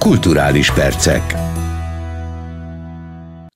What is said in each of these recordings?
Kulturális percek.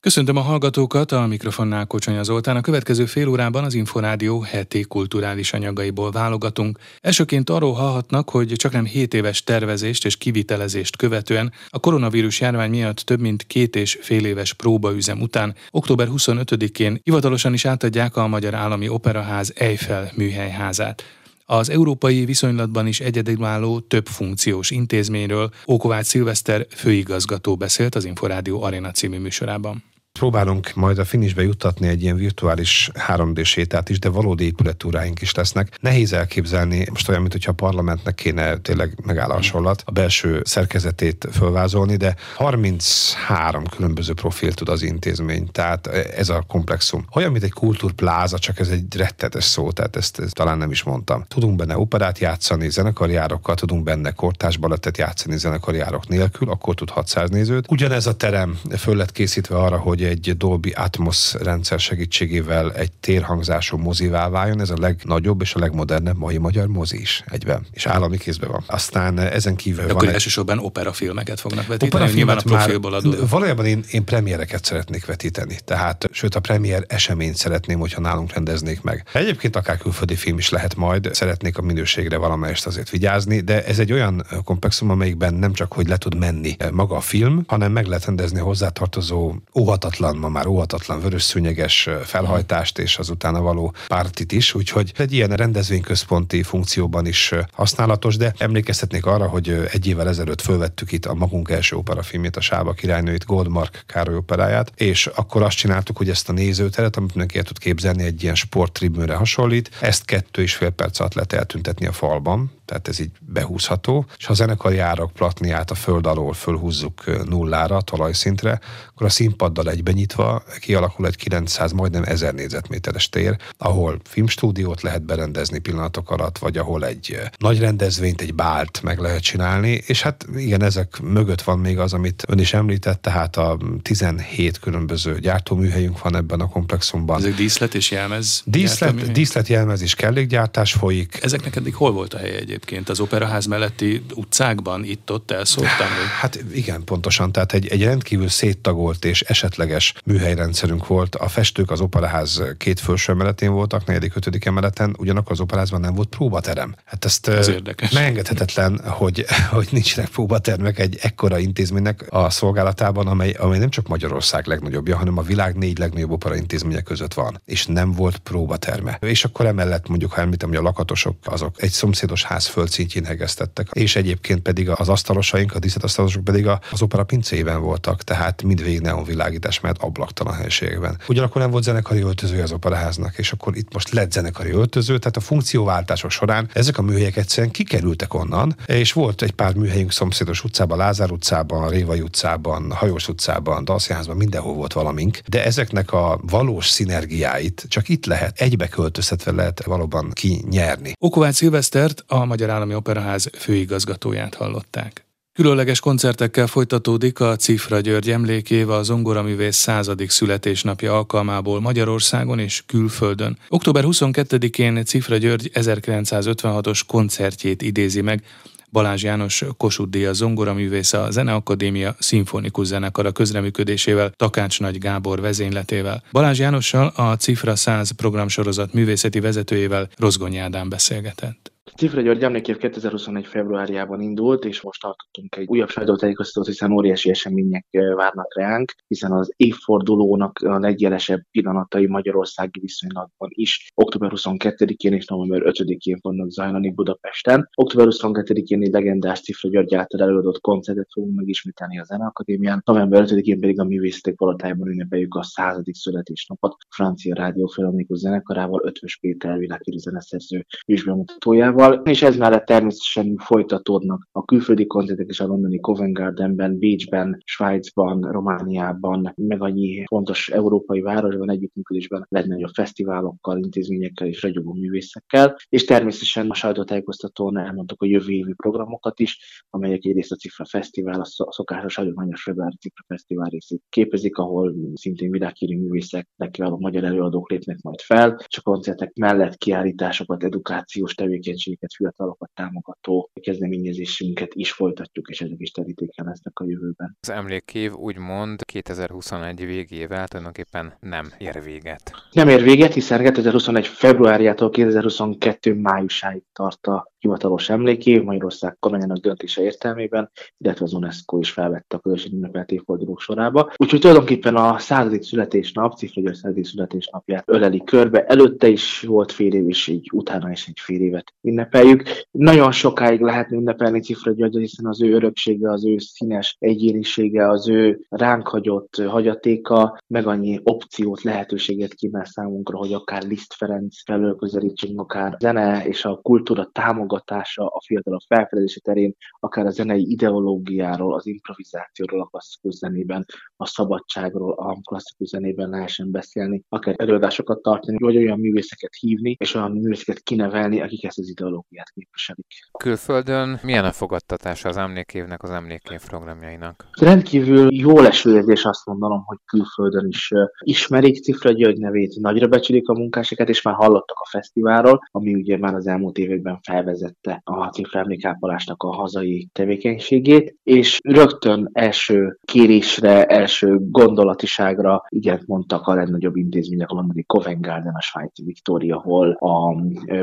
Köszöntöm a hallgatókat, a mikrofonnál Kocsonya Zoltán. A következő fél órában az Inforádió heti kulturális anyagaiból válogatunk. Elsőként arról hallhatnak, hogy csak nem 7 éves tervezést és kivitelezést követően a koronavírus járvány miatt több mint két és fél éves próbaüzem után október 25-én hivatalosan is átadják a Magyar Állami Operaház Eiffel műhelyházát. Az európai viszonylatban is egyedülálló több funkciós intézményről Ókovács Szilveszter főigazgató beszélt az Inforádió Arena című műsorában. Próbálunk majd a finisbe juttatni egy ilyen virtuális 3D sétát is, de valódi épületúráink is lesznek. Nehéz elképzelni, most olyan, mintha a parlamentnek kéne tényleg megáll a a belső szerkezetét fölvázolni, de 33 különböző profil tud az intézmény, tehát ez a komplexum. Olyan, mint egy kultúrpláza, csak ez egy rettetes szó, tehát ezt, ezt talán nem is mondtam. Tudunk benne operát játszani, zenekarjárokkal, tudunk benne kortás balettet játszani zenekarjárok nélkül, akkor tud 600 nézőt. Ugyanez a terem föl lett készítve arra, hogy egy Dolby Atmos rendszer segítségével egy térhangzású mozivá váljon. Ez a legnagyobb és a legmodernebb mai magyar mozi is egyben. És állami kézben van. Aztán ezen kívül De van akkor elsősorban operafilmeket fognak vetíteni, nyilván a profilból adódó. Valójában én, én premiereket szeretnék vetíteni. Tehát, sőt a premier eseményt szeretném, hogyha nálunk rendeznék meg. Egyébként akár külföldi film is lehet majd, szeretnék a minőségre valamelyest azért vigyázni, de ez egy olyan komplexum, amelyikben nem csak, hogy le tud menni maga a film, hanem meg lehet rendezni a hozzátartozó óhatatlan óhatatlan, ma már óhatatlan vörös szűnyeges felhajtást és az utána való pártit is, úgyhogy egy ilyen rendezvényközponti funkcióban is használatos, de emlékeztetnék arra, hogy egy évvel ezelőtt fölvettük itt a magunk első operafilmét, a Sába királynőit, Goldmark Károly operáját, és akkor azt csináltuk, hogy ezt a nézőteret, amit mindenki tud képzelni, egy ilyen sporttribünre hasonlít, ezt kettő és fél perc alatt lehet eltüntetni a falban, tehát ez így behúzható, és ha a zenekari árak platniát a föld alól fölhúzzuk nullára, talajszintre, akkor a színpaddal egybenyitva kialakul egy 900, majdnem 1000 négyzetméteres tér, ahol filmstúdiót lehet berendezni pillanatok alatt, vagy ahol egy nagy rendezvényt, egy bált meg lehet csinálni, és hát igen, ezek mögött van még az, amit ön is említett, tehát a 17 különböző gyártóműhelyünk van ebben a komplexumban. Ezek díszlet és jelmez? Díszlet, díszlet jelmez és kellékgyártás folyik. Ezeknek eddig hol volt a helye egy egyébként az operaház melletti utcákban, itt-ott elszóltam? Hát igen, pontosan. Tehát egy, egy rendkívül széttagolt és esetleges műhelyrendszerünk volt. A festők az operaház két felső emeletén voltak, negyedik, ötödik emeleten, ugyanakkor az operaházban nem volt próbaterem. Hát ezt Ez érdekes. megengedhetetlen, hogy, hogy nincsenek próbatermek egy ekkora intézménynek a szolgálatában, amely, amely nem csak Magyarország legnagyobbja, hanem a világ négy legnagyobb opera intézménye között van. És nem volt próbaterme. És akkor emellett mondjuk, ha említem, hogy a lakatosok azok egy szomszédos ház földszintjén hegesztettek. És egyébként pedig az asztalosaink, a díszletasztalosok pedig az opera pincében voltak, tehát mindvégig neonvilágítás mert ablaktalan helységben. Ugyanakkor nem volt zenekari öltöző az operaháznak, és akkor itt most lett zenekari öltöző, tehát a funkcióváltások során ezek a műhelyek egyszerűen kikerültek onnan, és volt egy pár műhelyünk szomszédos utcában, Lázár utcában, Révai utcában, Hajós utcában, Dalszínházban, mindenhol volt valamink, de ezeknek a valós szinergiáit csak itt lehet, egybe költöztetve lehet valóban kinyerni. Okovács Szilvesztert, a Magyar Állami Operaház főigazgatóját hallották. Különleges koncertekkel folytatódik a Cifra György emlékéve a zongoraművész századik születésnapja alkalmából Magyarországon és külföldön. Október 22-én Cifra György 1956-os koncertjét idézi meg, Balázs János Kossuth Díja zongoraművész a Zeneakadémia szimfonikus zenekara közreműködésével, Takács Nagy Gábor vezényletével. Balázs Jánossal a Cifra 100 programsorozat művészeti vezetőjével Rozgonyi Ádám beszélgetett. Cifra György emlékév 2021. februárjában indult, és most tartottunk egy újabb sajtótájékoztatót, hiszen óriási események várnak ránk, hiszen az évfordulónak a legjelesebb pillanatai magyarországi viszonylatban is október 22-én és november 5-én fognak zajlani Budapesten. Október 22-én egy legendás Cifra György által előadott koncertet fogunk megismételni a Zeneakadémián, november 5-én pedig a Művészetek Palotájában ünnepeljük a századik születésnapot Francia Rádió Filamikus zenekarával, Ötvös Péter világhírű zeneszerző és bemutatójával Szóval, és ez mellett természetesen folytatódnak a külföldi koncertek és a londoni Covent Gardenben, Bécsben, Svájcban, Romániában, meg annyi fontos európai városban együttműködésben legnagyobb fesztiválokkal, intézményekkel és ragyogó művészekkel, és természetesen a sajtótájékoztatón elmondtuk a jövő évi programokat is, amelyek egyrészt a Cifra Fesztivál, a szokásos hagyományos februári Cifra Fesztivál részét képezik, ahol szintén világhírű művészek, legkiválóbb magyar előadók lépnek majd fel, és a koncertek mellett kiállításokat, edukációs tevékenységet tevékenységeket, fiatalokat támogató kezdeményezésünket is folytatjuk, és ezek is terítéken lesznek a jövőben. Az emlékév úgymond 2021 végével tulajdonképpen nem ér véget. Nem ér véget, hiszen 2021 februárjától 2022 májusáig tart a hivatalos emlékév Magyarország kormányának döntése értelmében, illetve az UNESCO is felvette a közösség ünnepelt évfordulók sorába. Úgyhogy tulajdonképpen a századik születésnap, Cifra századik születésnapját öleli körbe. Előtte is volt fél év, és így utána is egy fél évet ünnepeljük. Nagyon sokáig lehetne ünnepelni Cifra Györgyöt, hiszen az ő öröksége, az ő színes egyénisége, az ő ránk hagyott hagyatéka, meg annyi opciót, lehetőséget kínál számunkra, hogy akár Liszt Ferenc felől közelítsünk, akár zene és a kultúra támogatása a fiatalok felfedezési terén, akár a zenei ideológiáról, az improvizációról a klasszikus zenében, a szabadságról a klasszikus zenében lehessen beszélni, akár előadásokat tartani, vagy olyan művészeket hívni, és olyan művészeket kinevelni, akik ezt az ideológiát képviselik. Külföldön milyen a fogadtatása az emlékévnek, az emlékév programjainak? Rendkívül jó leső érzés azt mondanom, hogy külföldön is ismerik Cifra György nevét, nagyra becsülik a munkáseket, és már hallottak a fesztiválról, ami ugye már az elmúlt években felvezette a Cifra emlékápolásnak a hazai tevékenységét, és rögtön első kérésre, első gondolatiságra igent mondtak a legnagyobb intézmények, a londoni Covent Garden, a svájci Victoria Hall, a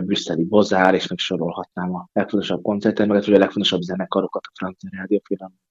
brüsszeli Bozár, és meg sorolhatnám a legfontosabb koncertet, meg a legfontosabb zenekarokat, a francia rádió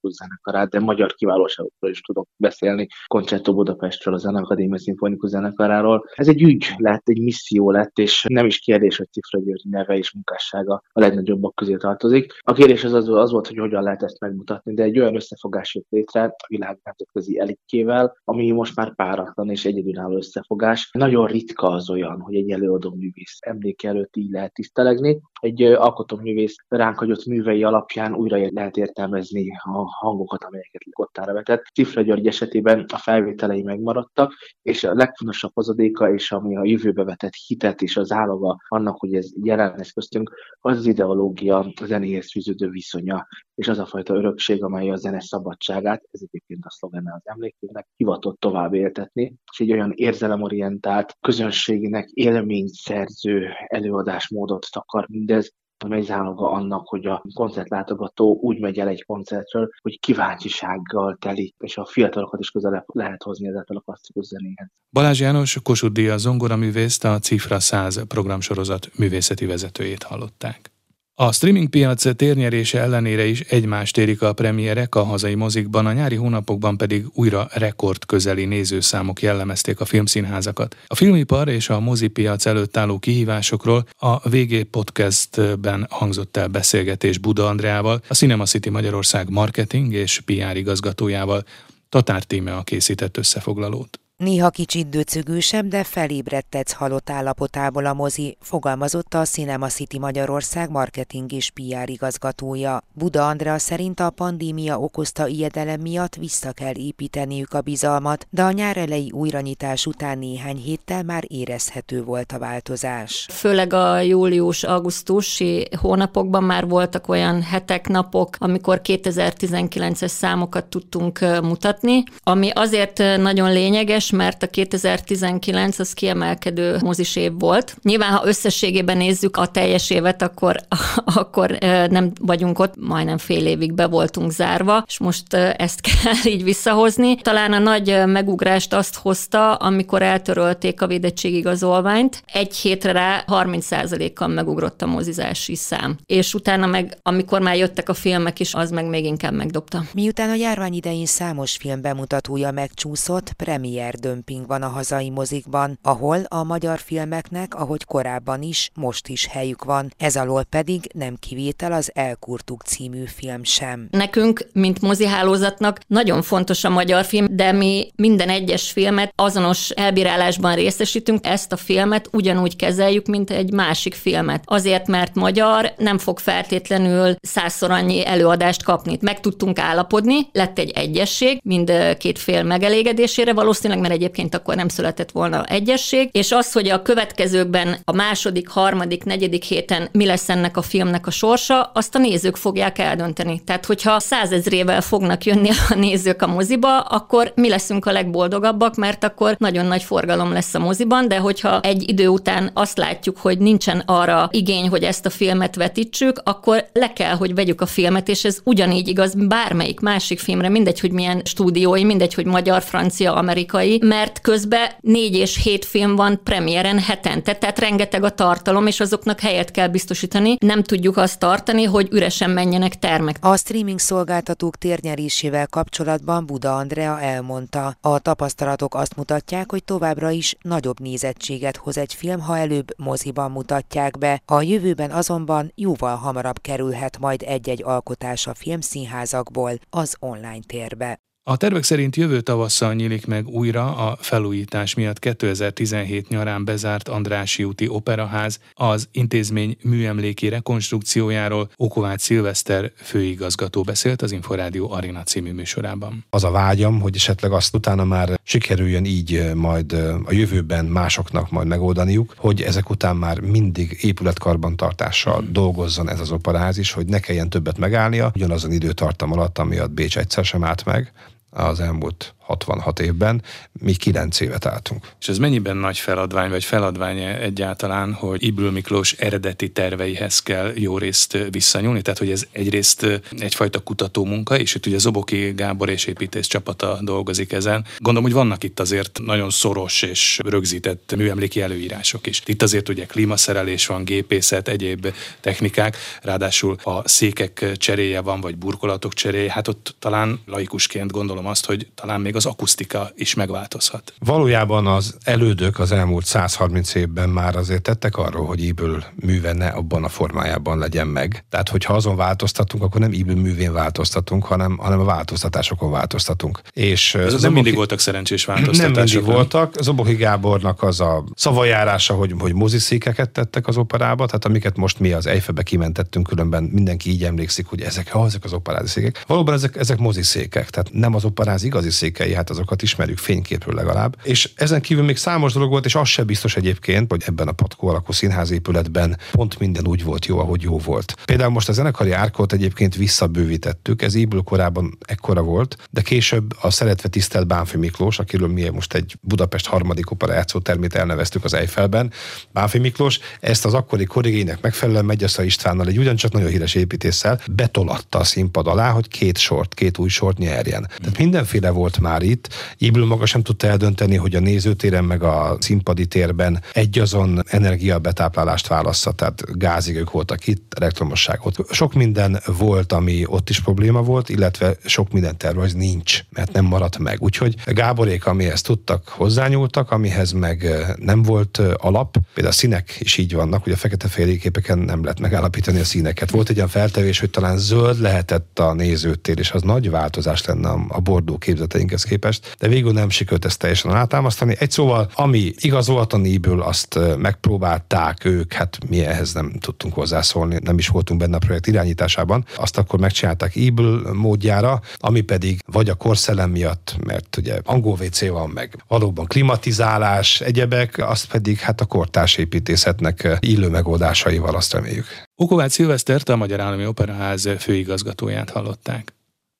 zenekarát, de magyar kiválóságokról is tudok beszélni, Concerto Budapestről, a Zenekadémia Szimfonikus Zenekaráról. Ez egy ügy lett, egy misszió lett, és nem is kérdés, hogy Cifra György neve és munkássága a legnagyobbak közé tartozik. A kérdés az, az, az volt, hogy hogyan lehet ezt megmutatni, de egy olyan összefogás jött létre a világ nemzetközi elitjével, ami most már páratlan és egyedülálló összefogás. Nagyon ritka az olyan, hogy egy előadó művész emléke előtt így lehet tisztelegni. Egy alkotóművész ránk hagyott művei alapján újra lehet értelmezni a hangokat, amelyeket kottára vetett. Cifra György esetében a felvételei megmaradtak, és a legfontosabb hozadéka, és ami a jövőbe vetett hitet és az állaga annak, hogy ez jelen lesz köztünk, az az ideológia, a zenéhez fűződő viszonya, és az a fajta örökség, amely a zene szabadságát, ez egyébként a szlogene az emlékének, hivatott tovább éltetni, és egy olyan érzelemorientált, közönségnek élményszerző előadásmódot takar mindez, amely záloga annak, hogy a koncertlátogató úgy megy el egy koncertről, hogy kíváncsisággal teli, és a fiatalokat is közelebb lehet hozni ezzel a klasszikus zenéhez. Balázs János Kossuth Díja zongoraművészt, a Cifra 100 programsorozat művészeti vezetőjét hallották. A streaming piac térnyerése ellenére is egymást érik a premierek a hazai mozikban, a nyári hónapokban pedig újra rekord közeli nézőszámok jellemezték a filmszínházakat. A filmipar és a mozipiac előtt álló kihívásokról a VG Podcastben hangzott el beszélgetés Buda Andreával, a Cinema City Magyarország marketing és PR igazgatójával. Tatár Tíme a készített összefoglalót. Néha kicsit döcögősebb, de felébredtetsz halott állapotából a mozi, fogalmazott a Cinema City Magyarország marketing és PR igazgatója. Buda Andrea szerint a pandémia okozta ijedelem miatt vissza kell építeniük a bizalmat, de a nyár elejé újranyitás után néhány héttel már érezhető volt a változás. Főleg a július-augusztusi hónapokban már voltak olyan hetek, napok, amikor 2019-es számokat tudtunk mutatni, ami azért nagyon lényeges, mert a 2019 az kiemelkedő mozis év volt. Nyilván, ha összességében nézzük a teljes évet, akkor, akkor nem vagyunk ott, majdnem fél évig be voltunk zárva, és most ezt kell így visszahozni. Talán a nagy megugrást azt hozta, amikor eltörölték a védettségigazolványt. Egy hétre rá 30%-kal megugrott a mozizási szám. És utána meg, amikor már jöttek a filmek is, az meg még inkább megdobta. Miután a járvány idején számos film bemutatója megcsúszott, premier dömping van a hazai mozikban, ahol a magyar filmeknek, ahogy korábban is, most is helyük van. Ez alól pedig nem kivétel az Elkurtuk című film sem. Nekünk, mint mozihálózatnak nagyon fontos a magyar film, de mi minden egyes filmet azonos elbírálásban részesítünk, ezt a filmet ugyanúgy kezeljük, mint egy másik filmet. Azért, mert magyar nem fog feltétlenül százszor annyi előadást kapni. Meg tudtunk állapodni, lett egy egyesség, mind két fél megelégedésére, valószínűleg mert egyébként akkor nem született volna egyesség, és az, hogy a következőkben a második, harmadik, negyedik héten mi lesz ennek a filmnek a sorsa, azt a nézők fogják eldönteni. Tehát, hogyha százezrével fognak jönni a nézők a moziba, akkor mi leszünk a legboldogabbak, mert akkor nagyon nagy forgalom lesz a moziban, de hogyha egy idő után azt látjuk, hogy nincsen arra igény, hogy ezt a filmet vetítsük, akkor le kell, hogy vegyük a filmet, és ez ugyanígy igaz bármelyik másik filmre, mindegy, hogy milyen stúdiói, mindegy, hogy magyar, francia, amerikai, mert közben négy és hét film van premiéren hetente, tehát rengeteg a tartalom, és azoknak helyet kell biztosítani. Nem tudjuk azt tartani, hogy üresen menjenek termek. A streaming szolgáltatók térnyerésével kapcsolatban Buda Andrea elmondta. A tapasztalatok azt mutatják, hogy továbbra is nagyobb nézettséget hoz egy film, ha előbb moziban mutatják be. A jövőben azonban jóval hamarabb kerülhet majd egy-egy alkotás a filmszínházakból az online térbe. A tervek szerint jövő tavasszal nyílik meg újra a felújítás miatt 2017 nyarán bezárt Andrási úti operaház, az intézmény műemléki rekonstrukciójáról Okovács Szilveszter főigazgató beszélt az Inforádió Arena című műsorában. Az a vágyam, hogy esetleg azt utána már sikerüljön így majd a jövőben másoknak majd megoldaniuk, hogy ezek után már mindig épületkarbantartással hmm. dolgozzon ez az operaház is, hogy ne kelljen többet megállnia, ugyanazon időtartam alatt, amiatt Bécs egyszer sem állt meg, az elmúlt 66 évben, mi 9 évet álltunk. És ez mennyiben nagy feladvány, vagy feladvány egyáltalán, hogy Ibül Miklós eredeti terveihez kell jó részt visszanyúlni? Tehát, hogy ez egyrészt egyfajta kutató munka, és itt ugye Zoboki Gábor és építész csapata dolgozik ezen. Gondolom, hogy vannak itt azért nagyon szoros és rögzített műemléki előírások is. Itt azért ugye klímaszerelés van, gépészet, egyéb technikák, ráadásul a székek cseréje van, vagy burkolatok cseréje, hát ott talán laikusként gondolom azt, hogy talán még az akusztika is megváltozhat. Valójában az elődök az elmúlt 130 évben már azért tettek arról, hogy íből műve ne abban a formájában legyen meg. Tehát, hogyha azon változtatunk, akkor nem íből művén változtatunk, hanem, hanem a változtatásokon változtatunk. És Ez az nem mindig voltak szerencsés változtatások. Nem mindig nem? voltak. Zoboki Gábornak az a szavajárása, hogy, hogy moziszékeket tettek az operába, tehát amiket most mi az Eiffebe kimentettünk, különben mindenki így emlékszik, hogy ezek, ha, ezek az operázi székek. Valóban ezek, ezek moziszékek, tehát nem az operáz igazi székei hát azokat ismerjük fényképről legalább. És ezen kívül még számos dolog volt, és az se biztos egyébként, hogy ebben a patkó alakú színházépületben pont minden úgy volt jó, ahogy jó volt. Például most a zenekari árkot egyébként visszabővítettük, ez ébül korábban ekkora volt, de később a szeretve tisztelt Bánfi Miklós, akiről mi most egy Budapest harmadik opera termét elneveztük az Eiffelben. Bánfi Miklós ezt az akkori korrigének megfelelően Megyesza Istvánnal egy ugyancsak nagyon híres építéssel betolatta a színpad alá, hogy két sort, két új sort nyerjen. Tehát mindenféle volt már itt. Ibl maga sem tudta eldönteni, hogy a nézőtéren meg a színpadi térben egyazon energiabetáplálást válassza, tehát gázig ők voltak itt, elektromosság ott. Sok minden volt, ami ott is probléma volt, illetve sok minden tervez nincs, mert nem maradt meg. Úgyhogy Gáborék, amihez tudtak, hozzányúltak, amihez meg nem volt alap. Például a színek is így vannak, hogy a fekete képeken nem lehet megállapítani a színeket. Volt egy olyan feltevés, hogy talán zöld lehetett a nézőtér, és az nagy változás lenne a bordó képzeteinkhez képest, de végül nem sikerült ezt teljesen alátámasztani. Egy szóval, ami igazoltan íből, azt megpróbálták ők, hát mi ehhez nem tudtunk hozzászólni, nem is voltunk benne a projekt irányításában, azt akkor megcsinálták íből módjára, ami pedig vagy a korszellem miatt, mert ugye angol WC van meg, valóban klimatizálás, egyebek, azt pedig hát a kortárs építészetnek illő megoldásaival azt reméljük. Okovács Szilvesztert a Magyar Állami Operaház főigazgatóját hallották.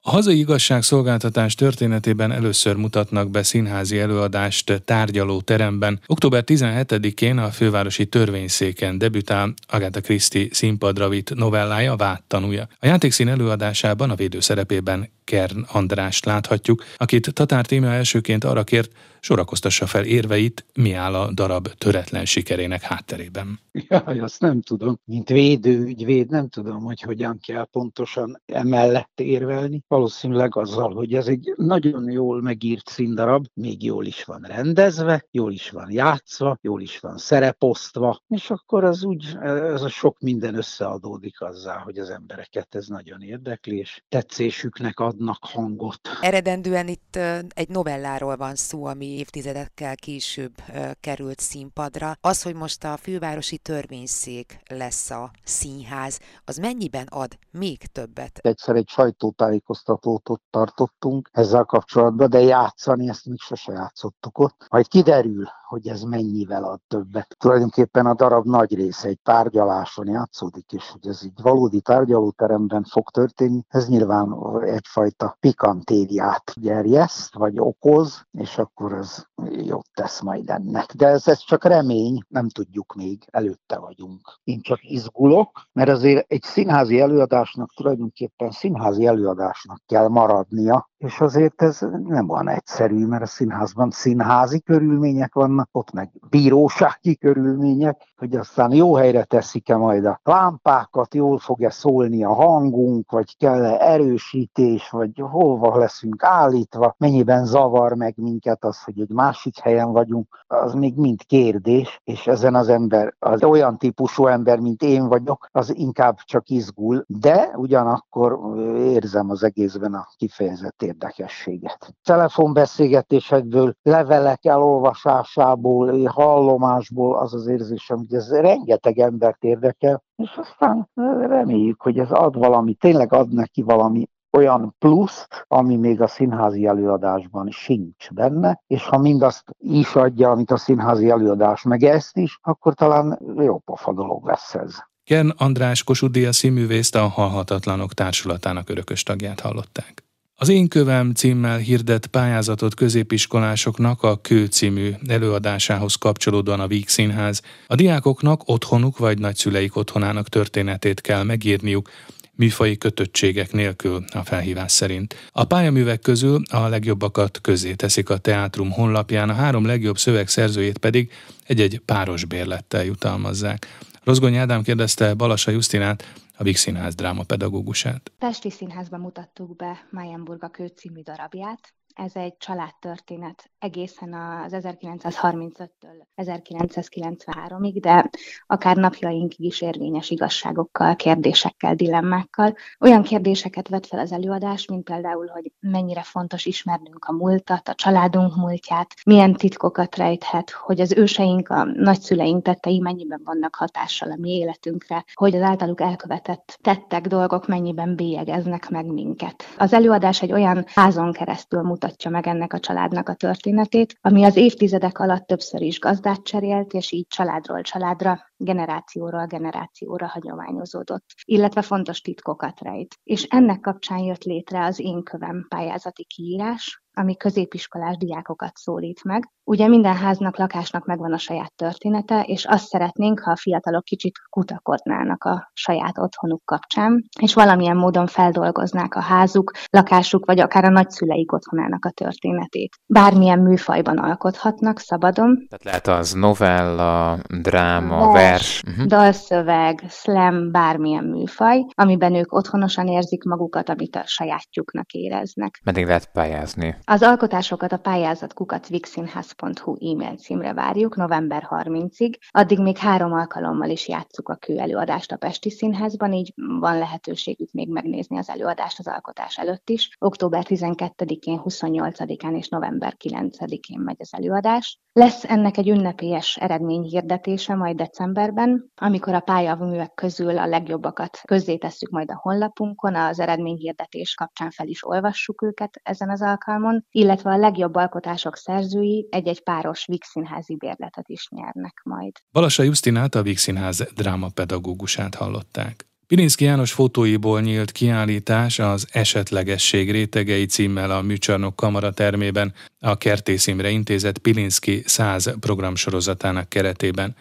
A hazai igazságszolgáltatás történetében először mutatnak be színházi előadást tárgyaló teremben. Október 17-én a fővárosi törvényszéken debütál Agatha Christie színpadra vitt novellája Vád tanúja. A játékszín előadásában a védő szerepében Kern Andrást láthatjuk, akit Tatár téma elsőként arra kért, sorakoztassa fel érveit, mi áll a darab töretlen sikerének hátterében. Jaj, azt nem tudom. Mint védőügyvéd nem tudom, hogy hogyan kell pontosan emellett érvelni. Valószínűleg azzal, hogy ez egy nagyon jól megírt színdarab, még jól is van rendezve, jól is van játszva, jól is van szereposztva, és akkor az úgy, ez a sok minden összeadódik azzal, hogy az embereket ez nagyon érdekli, és tetszésüknek adnak hangot. Eredendően itt egy novelláról van szó, ami évtizedekkel később került színpadra. Az, hogy most a fővárosi törvényszék lesz a színház, az mennyiben ad még többet? Egyszer egy sajtótájékoztatót ott tartottunk ezzel kapcsolatban, de játszani ezt még sose játszottuk ott. Majd kiderül, hogy ez mennyivel ad többet. Tulajdonképpen a darab nagy része egy tárgyaláson játszódik, és hogy ez így valódi tárgyalóteremben fog történni, ez nyilván egyfajta pikantériát gerjeszt, vagy okoz, és akkor ez jót tesz majd ennek. De ez, ez csak remény, nem tudjuk még, előtte vagyunk. Én csak izgulok, mert azért egy színházi előadásnak tulajdonképpen színházi előadásnak kell maradnia, és azért ez nem van egyszerű, mert a színházban színházi körülmények vannak, ott meg bírósági körülmények, hogy aztán jó helyre teszik-e majd a lámpákat, jól fog-e szólni a hangunk, vagy kell-e erősítés, vagy hova leszünk állítva, mennyiben zavar meg minket az, hogy egy másik helyen vagyunk, az még mind kérdés, és ezen az ember, az olyan típusú ember, mint én vagyok, az inkább csak izgul, de ugyanakkor érzem az egészben a kifejezett érdekességet. Telefonbeszélgetésekből, levelek elolvasásából, hallomásból az az érzésem, hogy ez rengeteg embert érdekel, és aztán reméljük, hogy ez ad valami, tényleg ad neki valami olyan pluszt, ami még a színházi előadásban sincs benne, és ha mindazt is adja, amit a színházi előadás, meg ezt is, akkor talán jó pofa dolog lesz ez. Ken András Kossuth Díja színművészt a Halhatatlanok Társulatának örökös tagját hallották. Az Én Kövem címmel hirdett pályázatot középiskolásoknak a Kő című előadásához kapcsolódóan a Víg Színház a diákoknak otthonuk vagy nagyszüleik otthonának történetét kell megírniuk, műfai kötöttségek nélkül a felhívás szerint. A pályaművek közül a legjobbakat közé teszik a teátrum honlapján, a három legjobb szövegszerzőjét pedig egy-egy páros bérlettel jutalmazzák. Rozgony Ádám kérdezte Balasa Justinát, a Víg Színház drámapedagógusát. Pesti Színházban mutattuk be Mayenburg a kő című darabját, ez egy családtörténet egészen az 1935-től 1993-ig, de akár napjainkig is érvényes igazságokkal, kérdésekkel, dilemmákkal. Olyan kérdéseket vet fel az előadás, mint például, hogy mennyire fontos ismernünk a múltat, a családunk múltját, milyen titkokat rejthet, hogy az őseink, a nagyszüleink tettei mennyiben vannak hatással a mi életünkre, hogy az általuk elkövetett tettek, dolgok mennyiben bélyegeznek meg minket. Az előadás egy olyan házon keresztül mutat mutatja meg ennek a családnak a történetét, ami az évtizedek alatt többször is gazdát cserélt, és így családról családra, generációról generációra hagyományozódott, illetve fontos titkokat rejt. És ennek kapcsán jött létre az Én Kövem pályázati kiírás, ami középiskolás diákokat szólít meg. Ugye minden háznak, lakásnak megvan a saját története, és azt szeretnénk, ha a fiatalok kicsit kutakodnának a saját otthonuk kapcsán, és valamilyen módon feldolgoznák a házuk, lakásuk, vagy akár a nagyszüleik otthonának a történetét. Bármilyen műfajban alkothatnak, szabadon. Tehát lehet az novella, dráma, vers, vers, uh-huh. dalszöveg, slam, bármilyen műfaj, amiben ők otthonosan érzik magukat, amit a sajátjuknak éreznek. Meddig lehet pályázni? Az alkotásokat a pályázatkukat vixinház.hu e-mail címre várjuk november 30-ig. Addig még három alkalommal is játsszuk a kő előadást a Pesti Színházban, így van lehetőségük még megnézni az előadást az alkotás előtt is. Október 12-én, 28-án és november 9-én megy az előadás. Lesz ennek egy ünnepélyes eredményhirdetése majd decemberben, amikor a pályaművek közül a legjobbakat közzétesszük majd a honlapunkon, az eredményhirdetés kapcsán fel is olvassuk őket ezen az alkalmon, illetve a legjobb alkotások szerzői egy-egy páros Vígszínházi bérletet is nyernek majd. Balassa Justinát a Vígszínház drámapedagógusát hallották. Pirinszki János fotóiból nyílt kiállítás az Esetlegesség rétegei címmel a Műcsarnok Kamara termében a Kertész Imre Intézet Pilinszki 100 programsorozatának keretében.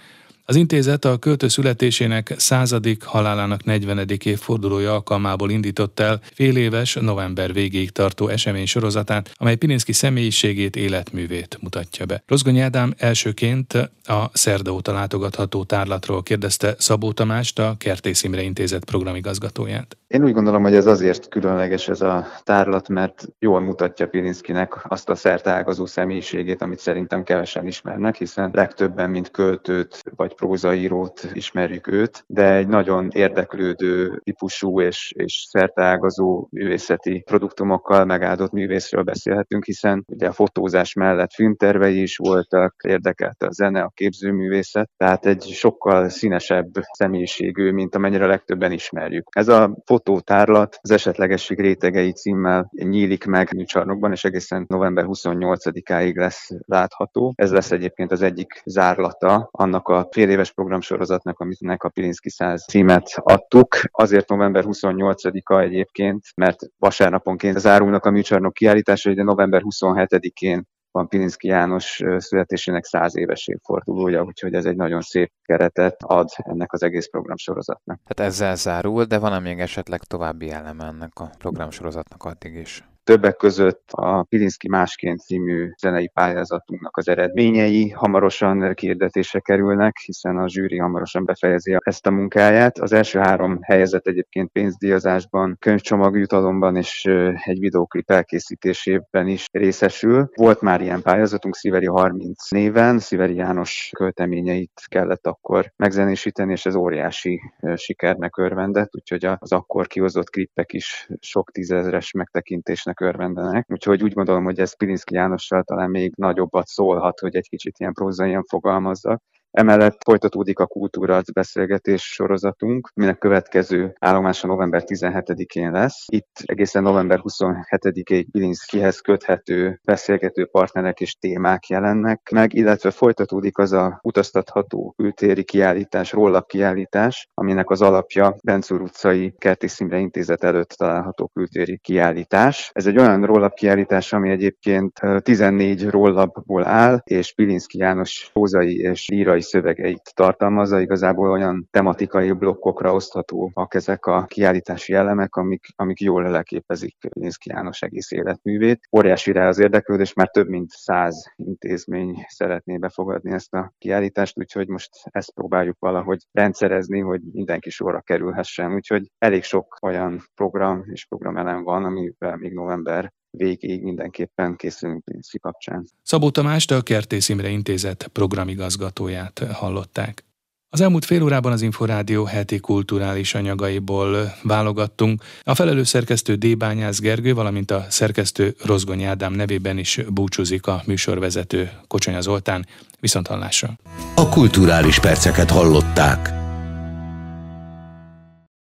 Az intézet a költő születésének századik, halálának 40. évfordulója alkalmából indított el fél éves, november végéig tartó esemény sorozatát, amely Pilinszki személyiségét, életművét mutatja be. Rozgony Ádám elsőként a szerda óta látogatható tárlatról kérdezte Szabó Tamást, a Kertész Imre Intézet programigazgatóját. Én úgy gondolom, hogy ez azért különleges ez a tárlat, mert jól mutatja Pilinszkinek azt a szertágazó személyiségét, amit szerintem kevesen ismernek, hiszen legtöbben, mint költőt vagy prózaírót ismerjük őt, de egy nagyon érdeklődő típusú és, és szerteágazó művészeti produktumokkal megáldott művészről beszélhetünk, hiszen ugye a fotózás mellett filmtervei is voltak, érdekelte a zene, a képzőművészet, tehát egy sokkal színesebb személyiségű, mint amennyire legtöbben ismerjük. Ez a fotótárlat az esetlegesség rétegei címmel nyílik meg műcsarnokban, és egészen november 28-áig lesz látható. Ez lesz egyébként az egyik zárlata annak a fél éves programsorozatnak, aminek a Pilinszki 100 címet adtuk. Azért november 28-a egyébként, mert vasárnaponként zárulnak a műcsarnok kiállításai, de november 27-én van Pilinszki János születésének száz éves évfordulója, úgyhogy ez egy nagyon szép keretet ad ennek az egész programsorozatnak. Hát ezzel zárul, de van még esetleg további eleme ennek a programsorozatnak addig is? Többek között a Pilinszki Másként című zenei pályázatunknak az eredményei hamarosan kiirdetésre kerülnek, hiszen a zsűri hamarosan befejezi ezt a munkáját. Az első három helyezett egyébként pénzdíjazásban, könyvcsomagjutalomban és egy videóklip elkészítésében is részesül. Volt már ilyen pályázatunk Sziveri 30 néven, Sziveri János költeményeit kellett akkor megzenésíteni, és ez óriási sikernek örvendett, úgyhogy az akkor kihozott klippek is sok tízezres megtekintésnek örvendenek. Úgyhogy úgy gondolom, hogy ez Pilinszki Jánossal talán még nagyobbat szólhat, hogy egy kicsit ilyen prózaian fogalmazzak. Emellett folytatódik a kultúra beszélgetés sorozatunk, minek következő állomása november 17-én lesz. Itt egészen november 27-ig Bilinszkihez köthető beszélgető partnerek és témák jelennek meg, illetve folytatódik az a utaztatható kültéri kiállítás, rollap kiállítás, aminek az alapja Bencúr utcai Kerti Szimre Intézet előtt található kültéri kiállítás. Ez egy olyan rollap kiállítás, ami egyébként 14 rollapból áll, és Pilinszki János prózai és írai zenei szövegeit tartalmazza, igazából olyan tematikai blokkokra oszthatóak ezek a kiállítási elemek, amik, amik jól leleképezik Linszki János egész életművét. Óriási rá az érdeklődés, már több mint száz intézmény szeretné befogadni ezt a kiállítást, úgyhogy most ezt próbáljuk valahogy rendszerezni, hogy mindenki sorra kerülhessen. Úgyhogy elég sok olyan program és programelem van, amivel még november végéig mindenképpen készülünk Pinszi kapcsán. Szabó Tamást a Kertész Imre Intézet programigazgatóját hallották. Az elmúlt fél órában az Inforádió heti kulturális anyagaiból válogattunk. A felelős szerkesztő D. Bányász Gergő, valamint a szerkesztő Rozgony Ádám nevében is búcsúzik a műsorvezető Kocsonya Zoltán. Viszont hallásra. A kulturális perceket hallották.